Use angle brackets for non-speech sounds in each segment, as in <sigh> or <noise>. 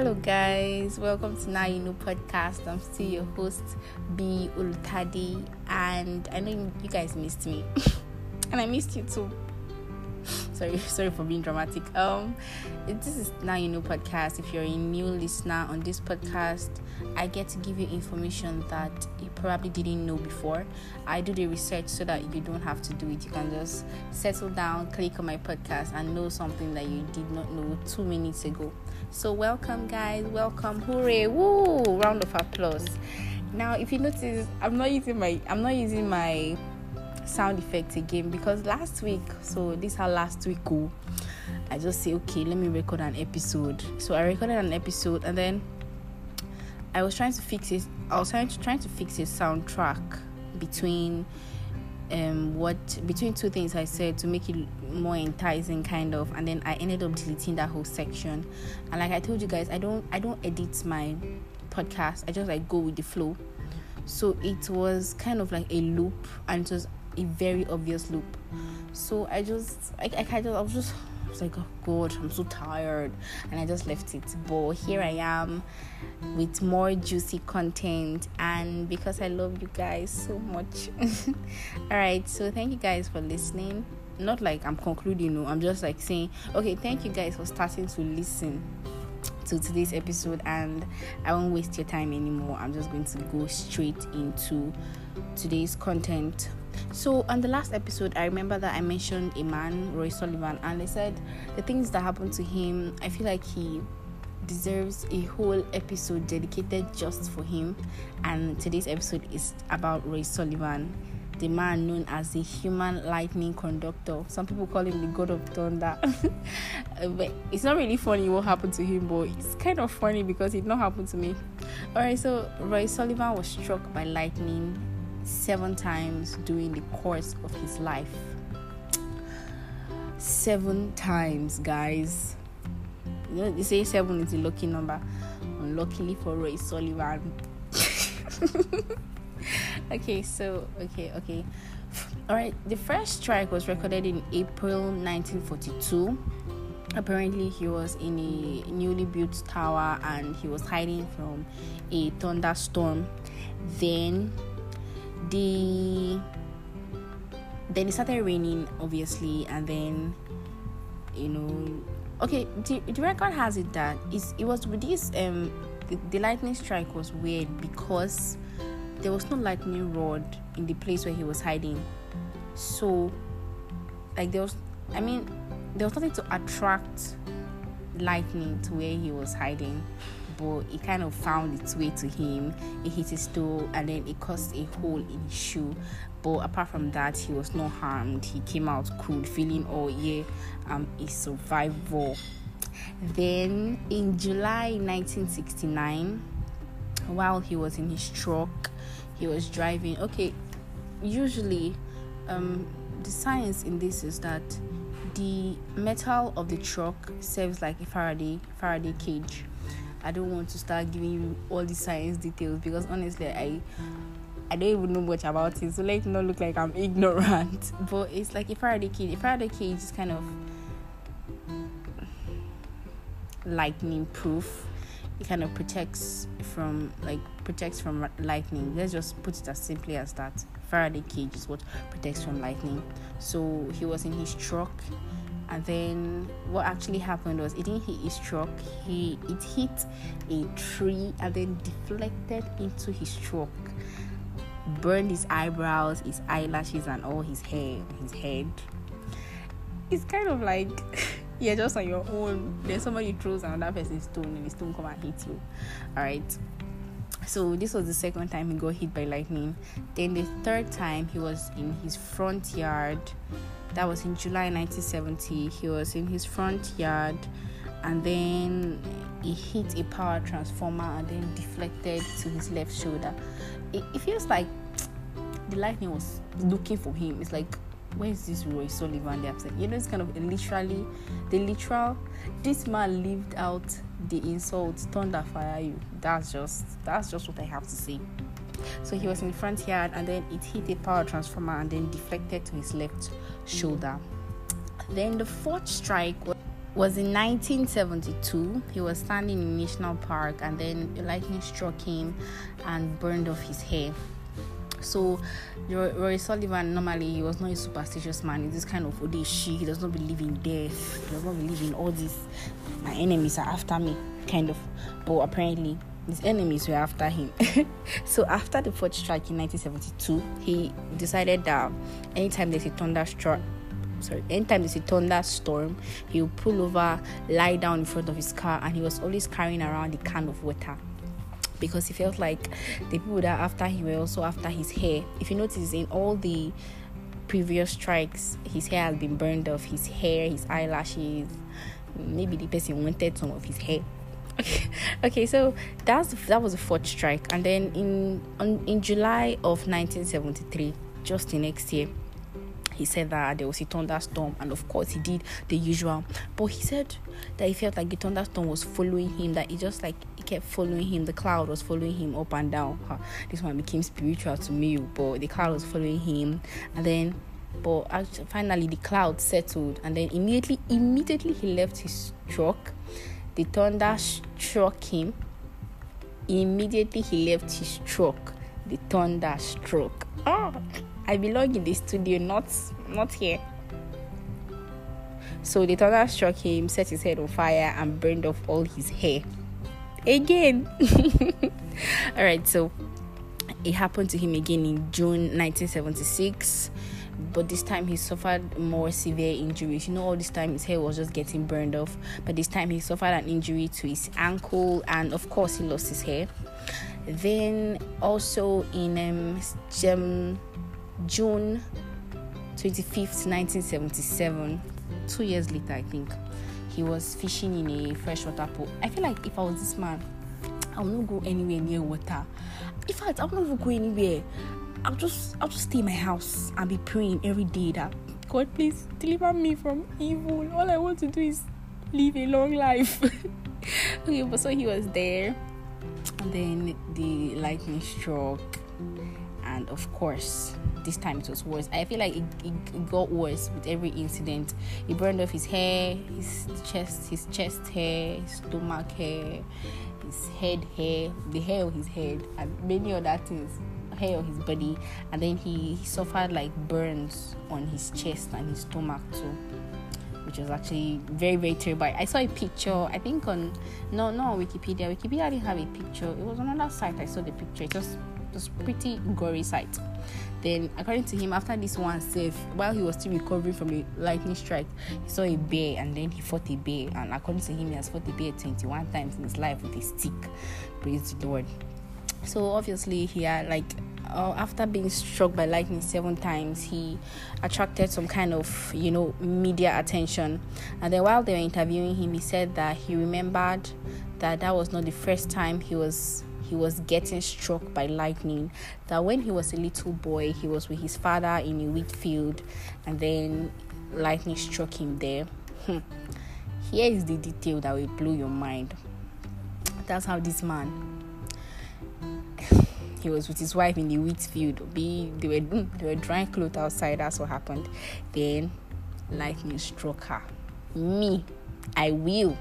Hello, guys. Welcome to Now You Know podcast. I'm still your host, B Olutade, and I know you guys missed me, <laughs> and I missed you too. <laughs> sorry, <laughs> sorry for being dramatic. Um, this is Now You Know podcast. If you're a new listener on this podcast, I get to give you information that you probably didn't know before. I do the research so that you don't have to do it. You can just settle down, click on my podcast, and know something that you did not know two minutes ago. So, welcome, guys. Welcome. Hooray. Woo! Round of applause. Now, if you notice, I'm not using my I'm not using my sound effects again because last week, so this how last week go. I just say, okay, let me record an episode. So I recorded an episode and then I was trying to fix it. I was trying to trying to fix a soundtrack between um what between two things I said to make it more enticing kind of and then I ended up deleting that whole section. And like I told you guys, I don't I don't edit my podcast. I just like go with the flow. So it was kind of like a loop and it was a very obvious loop. So I just I, I kind of I was just I was like, oh God, I'm so tired, and I just left it. But here I am with more juicy content, and because I love you guys so much. <laughs> All right, so thank you guys for listening. Not like I'm concluding, no, I'm just like saying, okay, thank you guys for starting to listen to today's episode, and I won't waste your time anymore. I'm just going to go straight into today's content so, on the last episode, I remember that I mentioned a man, Roy Sullivan, and I said the things that happened to him, I feel like he deserves a whole episode dedicated just for him. And today's episode is about Roy Sullivan, the man known as the human lightning conductor. Some people call him the god of thunder. <laughs> Uh, but it's not really funny what happened to him, but it's kind of funny because it not happened to me. Alright, so Roy Sullivan was struck by lightning seven times during the course of his life. Seven times, guys. You know, they say seven is a lucky number. Unluckily for Roy Sullivan. <laughs> okay, so, okay, okay. All right, the first strike was recorded in April 1942 apparently he was in a newly built tower and he was hiding from a thunderstorm then the then it started raining obviously and then you know okay the, the record has it that it was with this um the, the lightning strike was weird because there was no lightning rod in the place where he was hiding. So like there was i mean there was nothing to attract lightning to where he was hiding but it kind of found its way to him. It hit his toe and then it caused a hole in his shoe. But apart from that, he was not harmed. He came out cool, feeling, oh yeah, I'm a survivor. Then in July 1969, while he was in his truck, he was driving. Okay, usually, um, the science in this is that the metal of the truck serves like a Faraday Faraday cage I don't want to start giving you all the science details because honestly, I I don't even know much about it, so let it not look like I'm ignorant. <laughs> But it's like a Faraday cage. A Faraday cage is kind of lightning proof. It kind of protects from like protects from lightning. Let's just put it as simply as that. Faraday cage is what protects from lightning. So he was in his truck and then what actually happened was it didn't hit his truck he it hit a tree and then deflected into his truck. Burned his eyebrows his eyelashes and all his hair his head. It's kind of like <laughs> you're just on your own. Then somebody throws another person's stone and the stone come and hit you. All right so this was the second time he got hit by lightning. Then the third time he was in his front yard that was in July 1970. He was in his front yard and then he hit a power transformer and then deflected to his left shoulder. It, it feels like the lightning was looking for him. It's like, where's this Roy Sullivan? They have said, you know, it's kind of literally the literal. This man lived out the insult, thunder fire you. That's just that's just what I have to say. So he was in the front yard and then it hit a power transformer and then deflected to his left shoulder. Then the fourth strike was in 1972. He was standing in National Park and then the lightning struck him and burned off his hair. So, Roy Sullivan normally he was not a superstitious man. He's this kind of Odeshi. He does not believe in death. He does not believe in all this. My enemies are after me, kind of. But apparently, his enemies were after him. <laughs> so after the fourth strike in 1972, he decided that anytime there's a thunderstorm, sorry, anytime there's a thunderstorm, he would pull over, lie down in front of his car, and he was always carrying around a can of water because he felt like the people that after him were also after his hair. If you notice in all the previous strikes, his hair has been burned off, his hair, his eyelashes. Maybe the person wanted some of his hair. <laughs> Okay, so that's that was the fourth strike, and then in on, in July of 1973, just the next year, he said that there was a thunderstorm, and of course he did the usual. But he said that he felt like the thunderstorm was following him, that he just like it kept following him. The cloud was following him up and down. This one became spiritual to me, oh, but the cloud was following him, and then but actually, finally the cloud settled, and then immediately, immediately he left his truck. The thunder struck him. Immediately he left his truck. The thunder struck. Oh. Ah, I belong in the studio, not not here. So the thunder struck him, set his head on fire, and burned off all his hair. Again. <laughs> all right, so it happened to him again in June 1976 but this time he suffered more severe injuries. You know, all this time his hair was just getting burned off, but this time he suffered an injury to his ankle, and of course, he lost his hair. Then, also in um, June 25th, 1977, two years later, I think, he was fishing in a freshwater pool. I feel like if I was this man, I would not go anywhere near water. In fact, I will not go anywhere. I'll just I'll just stay in my house and be praying every day that God please deliver me from evil. All I want to do is live a long life. <laughs> okay, but so he was there, and then the lightning struck, and of course this time it was worse. I feel like it, it, it, got worse with every incident. He burned off his hair, his chest, his chest hair, his stomach hair, his head hair, the hair on his head, and many other things, hair on his body. And then he, he suffered like burns on his chest and his stomach too which was actually very very terrible. I saw a picture. I think on no no on Wikipedia. Wikipedia didn't have a picture. It was on another site. I saw the picture. It was it was pretty gory sight. Then, according to him, after this one safe, while he was still recovering from the lightning strike, he saw a bear and then he fought a bear. And according to him, he has fought a bear 21 times in his life with a stick. Praise the Lord. So obviously, he had like uh, after being struck by lightning seven times, he attracted some kind of you know media attention. And then while they were interviewing him, he said that he remembered that that was not the first time he was he was getting struck by lightning. That when he was a little boy, he was with his father in a wheat field, and then lightning struck him there. Hmm. Here is the detail that will blow your mind. That's how this man. He was with his wife in the wheat field. Be they were hmm, they were drying clothes outside. That's what happened. Then lightning struck her. Me, I will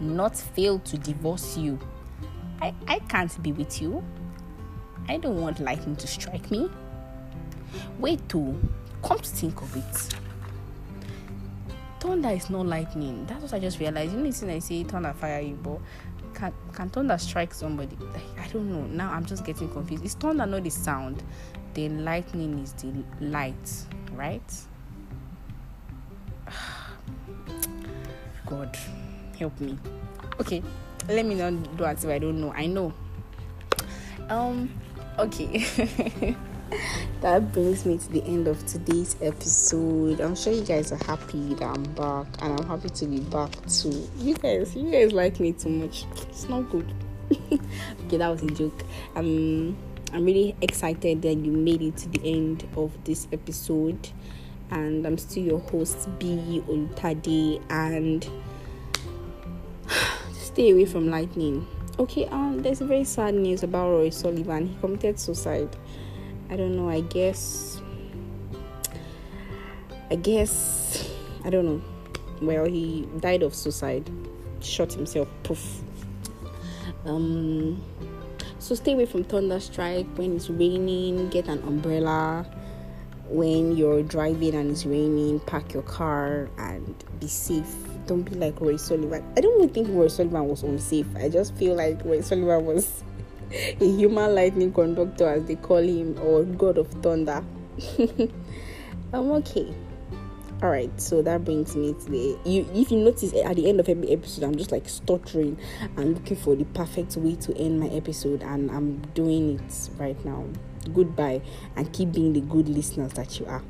not fail to divorce you I, I can't be with you. I don't want lightning to strike me. Wait, to come to think of it, thunder is not lightning. That's what I just realized. You know, I say thunder fire you, but can can thunder strike somebody? I don't know. Now I'm just getting confused. Is thunder not the sound? Then lightning is the light, right? <sighs> God, help me. Okay, let me not do as if I don't know. I know. Um, okay. <laughs> <laughs> that brings me to the end of today's episode. I'm sure you guys are happy that I'm back, and I'm happy to be back too. You guys, you guys like me too much. It's not good. <laughs> okay, that was a joke. Um, I'm really excited that you made it to the end of this episode, and I'm still your host B Olutade, and <sighs> stay away from lightning. Okay, um, there's very sad news about Roy Sullivan. He committed suicide. I don't know. I guess. I guess. I don't know. well, he died of suicide, shot himself. Poof. Um, so stay away from thunder strike when it's raining. Get an umbrella when you're driving and it's raining. Park your car and be safe. Don't be like Roy Sullivan. I don't even think Roy Sullivan was unsafe. I just feel like Roy Sullivan was a human lightning conductor, as they call him, or god of thunder. I'm <laughs> um, okay. All right so that brings me to the you if you notice at the end of every episode i'm just like stuttering and looking for the perfect way to end my episode and i'm doing it right now. Goodbye and keep being the good listeners that you are